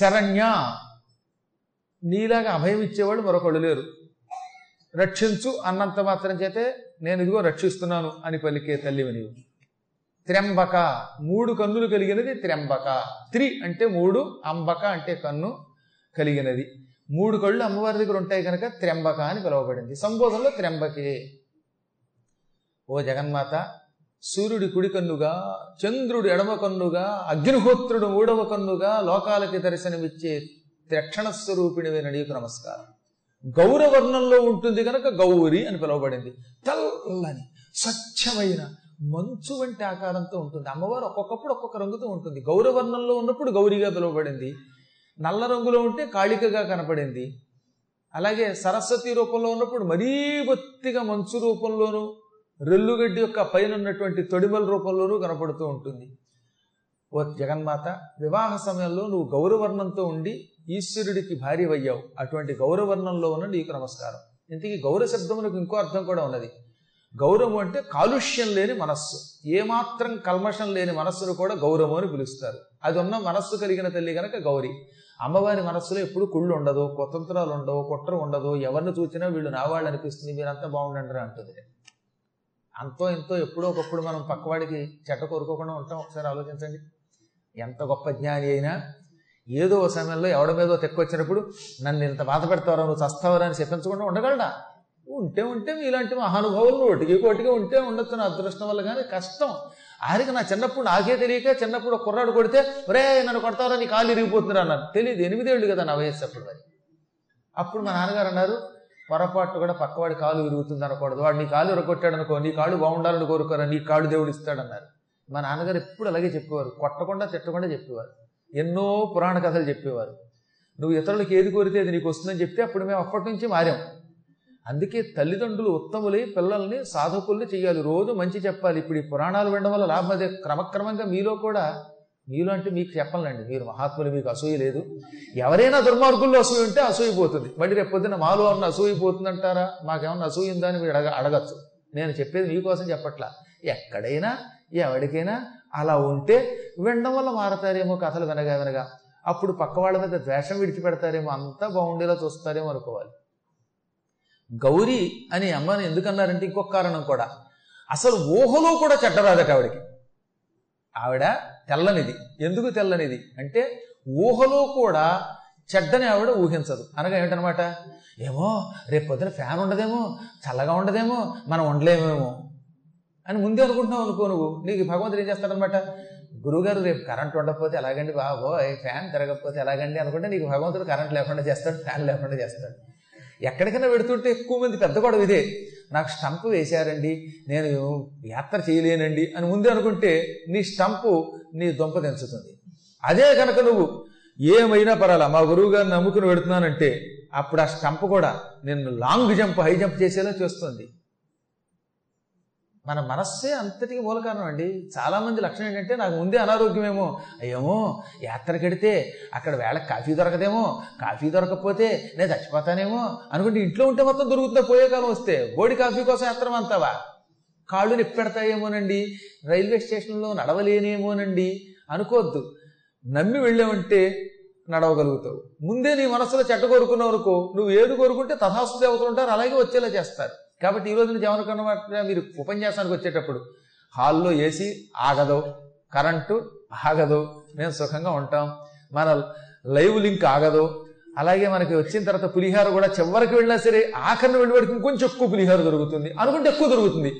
శరణ్య. నీలాగా అభయం ఇచ్చేవాడు మరొకళ్ళు లేరు. రక్షించు అన్నంత మాత్రం చేతే నేను ఇదిగో రక్షిస్తున్నాను అని పలికే తల్లివి నీవు త్ర్యంబక. మూడు కన్నులు కలిగినది త్ర్యంబక. త్రి అంటే మూడు అంబక అంటే కన్ను కలిగినది. మూడు కళ్ళు అమ్మవారి దగ్గర ఉంటాయి కనుక త్ర్యంబక అని పిలువబడింది. సంబోధనలో త్ర్యంబకే. ఓ జగన్మాత సూర్యుడి కుడి కన్నుగా చంద్రుడు ఎడమ కన్నుగా అగ్నిహోత్రుడు మూడవ కన్నుగా లోకాలకి దర్శనమిచ్చే త్రక్షణ స్వరూపిణివైన నీకు నమస్కారం. గౌరవర్ణంలో ఉంటుంది కనుక గౌరి అని పిలువబడింది. తెల్లని స్వచ్ఛమైన మంచు వంటి ఆకారంతో ఉంటుంది. అమ్మవారు ఒక్కొక్కప్పుడు ఒక్కొక్క రంగుతో ఉంటుంది. గౌరవర్ణంలో ఉన్నప్పుడు గౌరిగా పిలువబడింది. నల్ల రంగులో ఉంటే కాళికగా కనపడింది. అలాగే సరస్వతి రూపంలో ఉన్నప్పుడు మరీ బొత్తిగా మంచు రూపంలోనూ రెల్లుగడ్డి యొక్క పైన ఉన్నటువంటి తొడిమల రూపంలోనూ కనపడుతూ ఉంటుంది. ఓ జగన్మాత వివాహ సమయంలో నువ్వు గౌరవర్ణంతో ఉండి ఈశ్వరుడికి భార్యవయ్యావు. అటువంటి గౌరవర్ణంలో ఉన్న నీకు నమస్కారం. ఇంతకీ గౌర శబ్దమునకు ఇంకో అర్థం కూడా ఉన్నది. గౌరవం అంటే కాలుష్యం లేని మనస్సు. ఏమాత్రం కల్మషం లేని మనస్సును కూడా గౌరవం అని పిలుస్తారు. అది ఉన్న మనస్సు కలిగిన తల్లి కనుక గౌరి. అమ్మవారి మనస్సులో ఎప్పుడు కుళ్ళు ఉండదు కుతంత్రాలు ఉండవు కుట్ర ఉండదు. ఎవరిని చూసినా వీళ్ళు నా వాళ్ళు అనిపిస్తుంది మీరంతా బాగుండండి అంటుంది. అంతో ఎంతో ఎప్పుడో ఒకప్పుడు మనం పక్కవాడికి చెడ్డ కోరుకోకుండా ఉంటాం. ఒకసారి ఆలోచించండి. ఎంత గొప్ప జ్ఞాని అయినా ఏదో ఒక సమయంలో ఎవడ మీదో తెక్కొచ్చినప్పుడు నన్ను ఇంత బాధ పెడతావరా నువ్వు చస్తావరా అని చెప్పించకుండా ఉండగలడా? ఉంటే ఉంటే ఇలాంటి మహానుభావులు ఒకటికి కోటికి ఉంటే ఉండొచ్చు నా అదృష్టం వల్ల కానీ కష్టం. ఆరికి నా చిన్నప్పుడు నాకే తెలియక చిన్నప్పుడు కుర్రాడు కొడితే ఒరే నన్ను కొడతావరా నీ కాలు ఇరిగిపోతుందిరా అన్నారు. తెలియదు ఎనిమిదేళ్ళు కదా నా వయస్సు అప్పుడు మరి అప్పుడు మా నాన్నగారు అన్నారు పొరపాటు కూడా పక్కవాడి కాలు విరుగుతుంది అనకూడదు. వాడు నీ కాలు విరగొట్టాడు అనుకో నీ కాళ్ళు బాగుండాలని కోరుకోరా నీ కాళ్ళు దేవుడు ఇస్తాడన్నారు. మా నాన్నగారు ఎప్పుడు అలాగే చెప్పేవారు. కొట్టకుండా తిట్టకుండా చెప్పేవారు. ఎన్నో పురాణ కథలు చెప్పేవారు. నువ్వు ఇతరులకు ఏది కోరితే అది నీకు వస్తుందని చెప్తే అప్పుడు మేము అప్పటి నుంచి మారాం. అందుకే తల్లిదండ్రులు ఉత్తములై పిల్లల్ని సాధకుల్ని చేయాలి. రోజు మంచి చెప్పాలి. ఇప్పుడు ఈ పురాణాలు వినడం వల్ల లాభం అదే. క్రమక్రమంగా మీలో కూడా మీలో అంటే మీకు చెప్పాలండి మీరు మహాత్ములు మీకు అసూయ లేదు. ఎవరైనా దుర్మార్గుల్లో అసూయ ఉంటే అసూయ పోతుంది. మళ్ళీ రేపు పొద్దున్న మాలో ఉన్న అసూయ పోతుందంటారా? మాకేమన్నా అసూయ ఉందా అని మీరు అడగ అడగచ్చు. నేను చెప్పేది మీకోసం చెప్పట్లా. ఎక్కడైనా ఎవరికైనా అలా ఉంటే వినడం వల్ల మారతారేమో కథలు వినగా వినగా. అప్పుడు పక్క వాళ్ళ మీద ద్వేషం విడిచిపెడతారేమో అంతా బాగుండేలా చూస్తారేమో అనుకోవాలి. గౌరీ అని అమ్మని ఎందుకన్నారంటే ఇంకొక కారణం కూడా. అసలు ఊహలో కూడా చెడ్డరాదట ఆవిడకి. ఆవిడ తెల్లనిది. ఎందుకు తెల్లనిది? అంటే ఊహలో కూడా చెడ్డని ఆవిడ ఊహించదు. అనగా ఏమిటనమాట? ఏమో రేపు పొద్దున ఫ్యాన్ ఉండదేమో చల్లగా ఉండదేమో మనం ఉండలేమేమో అని ముందే అనుకుంటున్నావు అనుకో నువ్వు. నీకు భగవంతుడు ఏం చేస్తాడనమాట? గురువుగారు రేపు కరెంట్ ఉండకపోతే ఎలాగండి బాబో? ఫ్యాన్ తిరగకపోతే ఎలాగండి అనుకుంటే నీకు భగవంతుడు కరెంట్ లేకుండా చేస్తాడు ఫ్యాన్ లేకుండా చేస్తాడు. ఎక్కడికైనా పెడుతుంటే ఎక్కువ మంది పెద్ద గొడవ ఇదే. నాకు స్టంప్ వేశారండి నేను యాత్ర చేయలేనండి అని ముందే అనుకుంటే నీ స్టంపు నీ దొంప తెంచుతుంది. అదే కనుక నువ్వు ఏమైనా పర్వాలా? మా గురువు గారిని నమ్ముకుని పెడుతున్నానంటే అప్పుడు ఆ స్టంప్ కూడా నిన్ను లాంగ్ జంప్ హై జంప్ చేసేలా చేస్తుంది. మన మనస్సే అంతటికి మూల కారణం అండి. చాలామంది లక్షణం ఏంటంటే నాకు ముందే అనారోగ్యమేమో. అయ్యేమో యాత్రకెడితే అక్కడ వేళ కాఫీ దొరకదేమో కాఫీ దొరకకపోతే నేను చచ్చిపోతానేమో అనుకుంటే ఇంట్లో ఉంటే మొత్తం దొరుకుతుందా? పోయే కాలం వస్తే. బోడి కాఫీ కోసం యాత్ర అంతావా కాళ్ళు నిప్పెడతాయేమోనండి. రైల్వే స్టేషన్లో నడవలేనేమోనండి. అనుకోవద్దు. నమ్మి వెళ్ళామంటే నడవగలుగుతావు. ముందే నీ మనసులో చెడ్డ కోరుకున్నావు అనుకో నువ్వు ఏది కోరుకుంటే తథాస్తు దేవతలు ఉంటారు అలాగే వచ్చేలా చేస్తారు. కాబట్టి ఈ రోజు నుంచి ఏమనుకున్నమాట మీరు ఉపన్యాసానికి వచ్చేటప్పుడు హాల్లో ఏసీ ఆగదు కరెంటు ఆగదు మేము సుఖంగా ఉంటాం. మన లైవ్ లింక్ ఆగదు. అలాగే మనకి వచ్చిన తర్వాత పులిహార కూడా చివరికి వెళ్ళినా సరే ఆఖరిని వెళ్ళి వాడికి ఇంకొంచెం ఎక్కువ పులిహార దొరుకుతుంది. అనుకుంటే ఎక్కువ దొరుకుతుంది.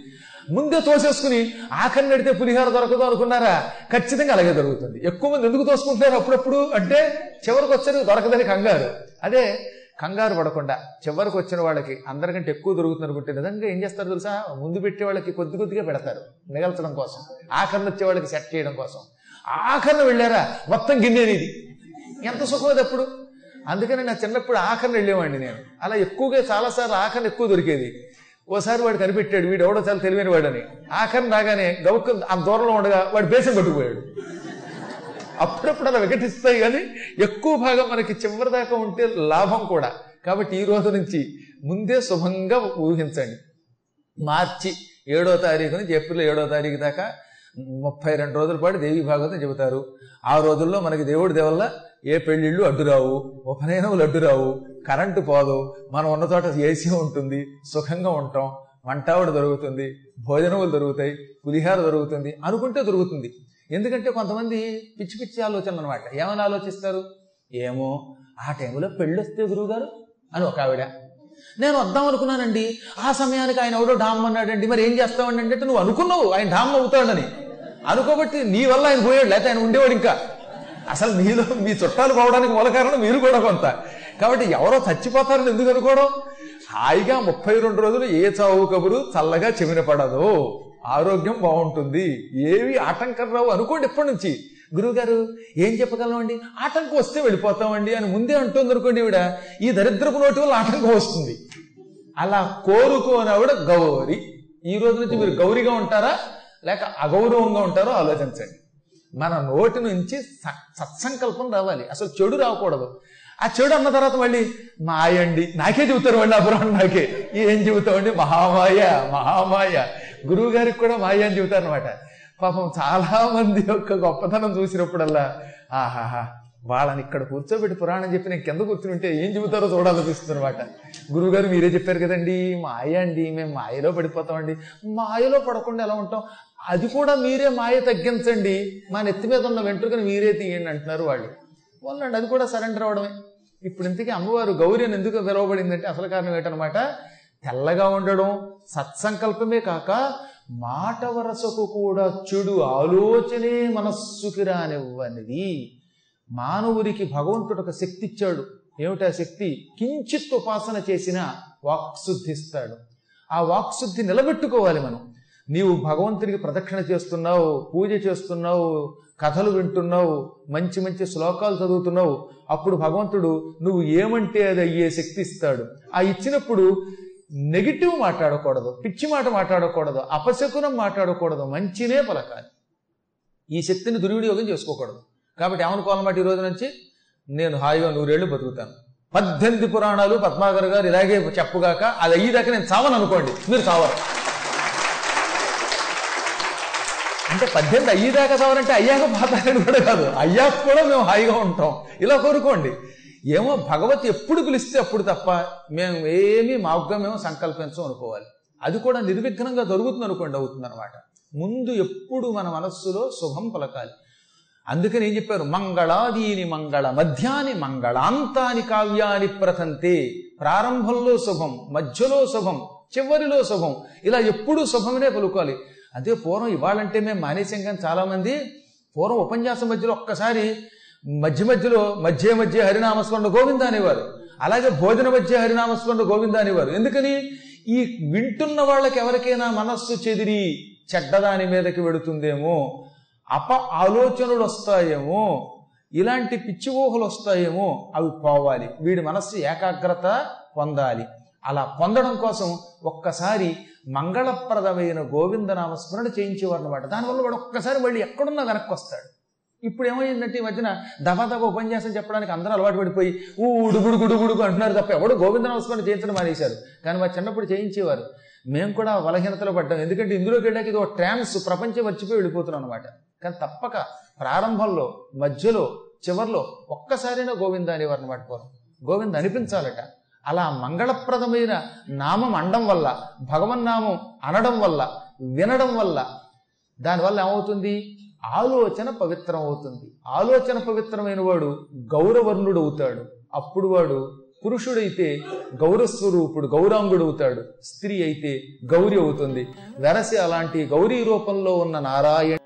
ముందే తోసేసుకుని ఆఖరిని నడితే పులిహార దొరకదు అనుకున్నారా? ఖచ్చితంగా అలాగే దొరుకుతుంది ఎక్కువ మంది ఎందుకు తోసుకుంటున్నారు అప్పుడప్పుడు? అంటే చివరికి వచ్చేది దొరకదని కంగారు. అదే కంగారు పడకుండా చివరికి వచ్చిన వాళ్ళకి అందరికంటే ఎక్కువ దొరుకుతుంది అనుకుంటే నిజంగా ఏం చేస్తారు తెలుసా? ముందు పెట్టే వాళ్ళకి కొద్ది కొద్దిగా పెడతారు మిగల్చడం కోసం. ఆఖరిని వచ్చే వాళ్ళకి సెట్ చేయడం కోసం. ఆఖరిని వెళ్ళారా? మొత్తం గిన్నెనిది ఎంత సుఖం అది అప్పుడు. అందుకని నా చిన్నప్పుడు ఆఖరిని వెళ్ళేవాడిని నేను. అలా ఎక్కువగా చాలాసార్లు ఆఖరిని ఎక్కువ దొరికేది. ఓసారి వాడు కనిపెట్టాడు వీడు ఎవడో చాలా తెలివైన వాడని. ఆఖరిని రాగానే గౌక ఆ దూరంలో ఉండగా వాడు బేసం పట్టుకుపోయాడు అప్పుడప్పుడు అలా వికటిస్తాయి కానీ ఎక్కువ భాగం మనకి చివరి దాకా ఉంటే లాభం కూడా. కాబట్టి ఈ రోజు నుంచి ముందే శుభంగా ఊహించండి. మార్చి ఏడో తారీఖు నుంచి ఏప్రిల్ ఏడో తారీఖు దాకా ముప్పై రెండు రోజుల పాటు దేవి భాగవతం చెబుతారు. ఆ రోజుల్లో మనకి దేవుడి దేవల్ల ఏ పెళ్ళిళ్ళు అడ్డురావు ఉపనయనములు అడ్డురావు కరెంటు పోదు మనం ఉన్న చోట ఏసీ ఉంటుంది సుఖంగా ఉంటాం వంటావిడ దొరుకుతుంది భోజనములు దొరుకుతాయి పులిహార దొరుకుతుంది అనుకుంటే దొరుకుతుంది. ఎందుకంటే కొంతమంది పిచ్చి పిచ్చి ఆలోచనలు అనమాట ఏమని ఆలోచిస్తారు? ఏమో ఆ టైంలో పెళ్ళి వస్తే గురువుగారు అని ఒక ఆవిడ. నేను వద్దాం అనుకున్నానండి. ఆ సమయానికి ఆయన ఎవడో డామ్ అన్నాడండి. మరి ఏం చేస్తామండి అంటే నువ్వు అనుకున్నావు ఆయన డామ్ అవుతాడని. అనుకోబట్టి నీ వల్ల ఆయన పోయాడు లేకపోతే ఆయన ఉండేవాడు ఇంకా. అసలు నీలో మీ చుట్టాలు పోవడానికి మూల కారణం మీరు కూడా కొంత. కాబట్టి ఎవరో చచ్చిపోతారని ఎందుకు అనుకోవడం? హాయిగా ముప్పై రెండు రోజులు ఏ చావు కబురు చల్లగా చెవిన పడదు. ఆరోగ్యం బాగుంటుంది. ఏవి ఆటంకం రావు అనుకోండి ఎప్పటి నుంచి. గురువుగారు ఏం చెప్పగలమండి? ఆటంకం వస్తే వెళ్ళిపోతామండి అని ముందే అంటుంది అనుకోండి ఈవిడ. ఈ దరిద్రపు నోటి వల్ల ఆటంకం వస్తుంది. అలా కోరుకోనవిడ గౌరి. ఈ రోజు నుంచి మీరు గౌరిగా ఉంటారా? లేక అగౌరవంగా ఉంటారో ఆలోచించండి. మన నోటి నుంచి స- సత్సంకల్పం రావాలి. అసలు చెడు రాకూడదు. ఆ చెడు అన్న తర్వాత మళ్ళీ మాయండి. నాకే చెబుతారు మళ్ళీ అబ్రహ్మణ్ నాకే. ఏం చెబుతామండి మహామాయ మహామాయ. గురువు గారికి కూడా మాయ అని చెబుతారు అనమాట పాపం చాలా మంది యొక్క గొప్పతనం చూసినప్పుడల్లా ఆహాహా వాళ్ళని ఇక్కడ కూర్చోబెట్టి పురాణం చెప్పి నేను కింద కూర్చుని ఉంటే ఏం చెబుతారో చూడాలనిపిస్తుంది అనమాట గురువుగారు మీరే చెప్పారు కదండి మాయ అండి మేము మాయలో పడిపోతామండి. మాయలో పడకుండా ఎలా ఉంటాం? అది కూడా మీరే మాయ తగ్గించండి. మా నెత్తి మీద ఉన్న వెంట్రుకని మీరే తీయండి అంటున్నారు వాళ్ళు. వాళ్ళండి అది కూడా సరెండర్ అవడమే ఇప్పుడు ఇంతకీ అమ్మవారు గౌరి అని ఎందుకు పిలువబడిందంటే అసలు కారణం ఏంటనమాట తెల్లగా ఉండడం సత్సంకల్పమే కాక మాట వరసకు కూడా చెడు ఆలోచనే మనస్సుకి రానివ్వనిది. మానవుడికి భగవంతుడు ఒక శక్తి ఇచ్చాడు. ఏమిటా శక్తి? కించిత్ ఉపాసన చేసిన వాక్శుద్ధిస్తాడు. ఆ వాక్శుద్ధి నిలబెట్టుకోవాలి మనం. నీవు భగవంతునికి ప్రదక్షిణ చేస్తున్నావు పూజ చేస్తున్నావు కథలు వింటున్నావు మంచి మంచి శ్లోకాలు చదువుతున్నావు అప్పుడు భగవంతుడు నువ్వు ఏమంటే అది అయ్యే శక్తి ఇస్తాడు. ఆ ఇచ్చినప్పుడు నెగిటివ్ మాట్లాడకూడదు పిచ్చి మాట మాట్లాడకూడదు అపశకునం మాట్లాడకూడదు మంచినే పలకాలి. ఈ శక్తిని దుర్వినియోగం చేసుకోకూడదు. కాబట్టి ఏమనుకోవాలన్నమాట ఈ రోజు నుంచి? నేను హాయిగా నూరేళ్ళు బతుకుతాను. పద్దెనిమిది పురాణాలు పద్మాగర్ గారు ఇలాగే చెప్పుగాక అది అయ్యేదాకా నేను చావను అనుకోండి మీరు చావరు. అంటే పద్దెనిమిది అయ్యేదాకా చదవాలంటే అయ్యాక పోతారని కూడా కాదు. అయ్యాక కూడా మేము హాయిగా ఉంటాం. ఇలా కోరుకోండి. ఏమో భగవత్ ఎప్పుడు పిలిస్తే అప్పుడు తప్ప మేము ఏమీ మాగ్గా మేము సంకల్పించం అనుకోవాలి. అది కూడా నిర్విఘ్నంగా దొరుకుతుంది అనుకోండి అవుతుంది అనమాట ముందు ఎప్పుడు మన మనస్సులో శుభం పలకాలి. అందుకని ఏం చెప్పారు? మంగళాదీని మంగళ మధ్యాని మంగళాంతాని కావ్యాని ప్రథంతే. ప్రారంభంలో శుభం మధ్యలో శుభం చివరిలో శుభం. ఇలా ఎప్పుడూ శుభమనే పలుకోవాలి. అదే పూర్వం ఇవాళంటే మేము మానేసాం కానీ చాలామంది పూర్వం ఉపన్యాసం మధ్యలో ఒక్కసారి మధ్య మధ్యలో మధ్య మధ్య హరినామస్మరణ గోవింద అనేవారు. అలాగే భోజన మధ్య హరినామస్మరణ గోవింద అనేవారు. ఎందుకని? ఈ వింటున్న వాళ్ళకి ఎవరికైనా మనస్సు చెదిరి చెడ్డదాని మీదకి వెడుతుందేమో అప ఆలోచనలు వస్తాయేమో ఇలాంటి పిచ్చి ఊహలు వస్తాయేమో అవి పోవాలి. వీడి మనస్సు ఏకాగ్రత పొందాలి. అలా పొందడం కోసం ఒక్కసారి మంగళప్రదమైన గోవింద నామస్మరణ చేయించేవారు అనమాట దానివల్ల వాడు ఒక్కసారి మళ్ళీ ఎక్కడున్నా వెనక్కి వస్తాడు. ఇప్పుడు ఏమైందంటే ఈ మధ్యన దబాదబా ఉపన్యాసం చెప్పడానికి అందరూ అలవాటు పడిపోయి ఊడుగుడు గుడుగుడుగు అంటున్నారు తప్ప ఎవడు గోవిందనామ స్మరణ చేయించడం మానేశారు. కానీ మా చిన్నప్పుడు చేయించేవారు. మేము కూడా బలహీనతలో పడ్డాం. ఎందుకంటే ఇందులోకి వెళ్ళాక ఇది ఒక ట్రాన్స్ ప్రపంచం మర్చిపోయి వెళ్ళిపోతున్నాం అనమాట కానీ తప్పక ప్రారంభంలో మధ్యలో చివర్లో ఒక్కసారైనా గోవింద అనేవారు అనమాట పూర్వం గోవింద అనిపించాలట. అలా మంగళప్రదమైన నామం అనడం వల్ల భగవన్నామం అనడం వల్ల వినడం వల్ల దానివల్ల ఏమవుతుంది? ఆలోచన పవిత్రం అవుతుంది ఆలోచన పవిత్రమైన వాడు గౌరవర్ణుడు అవుతాడు అప్పుడు వాడు పురుషుడైతే గౌరస్వరూపుడు గౌరాంగుడు అవుతాడు స్త్రీ అయితే గౌరి అవుతుంది. వెరసి అలాంటి గౌరీ రూపంలో ఉన్న నారాయణ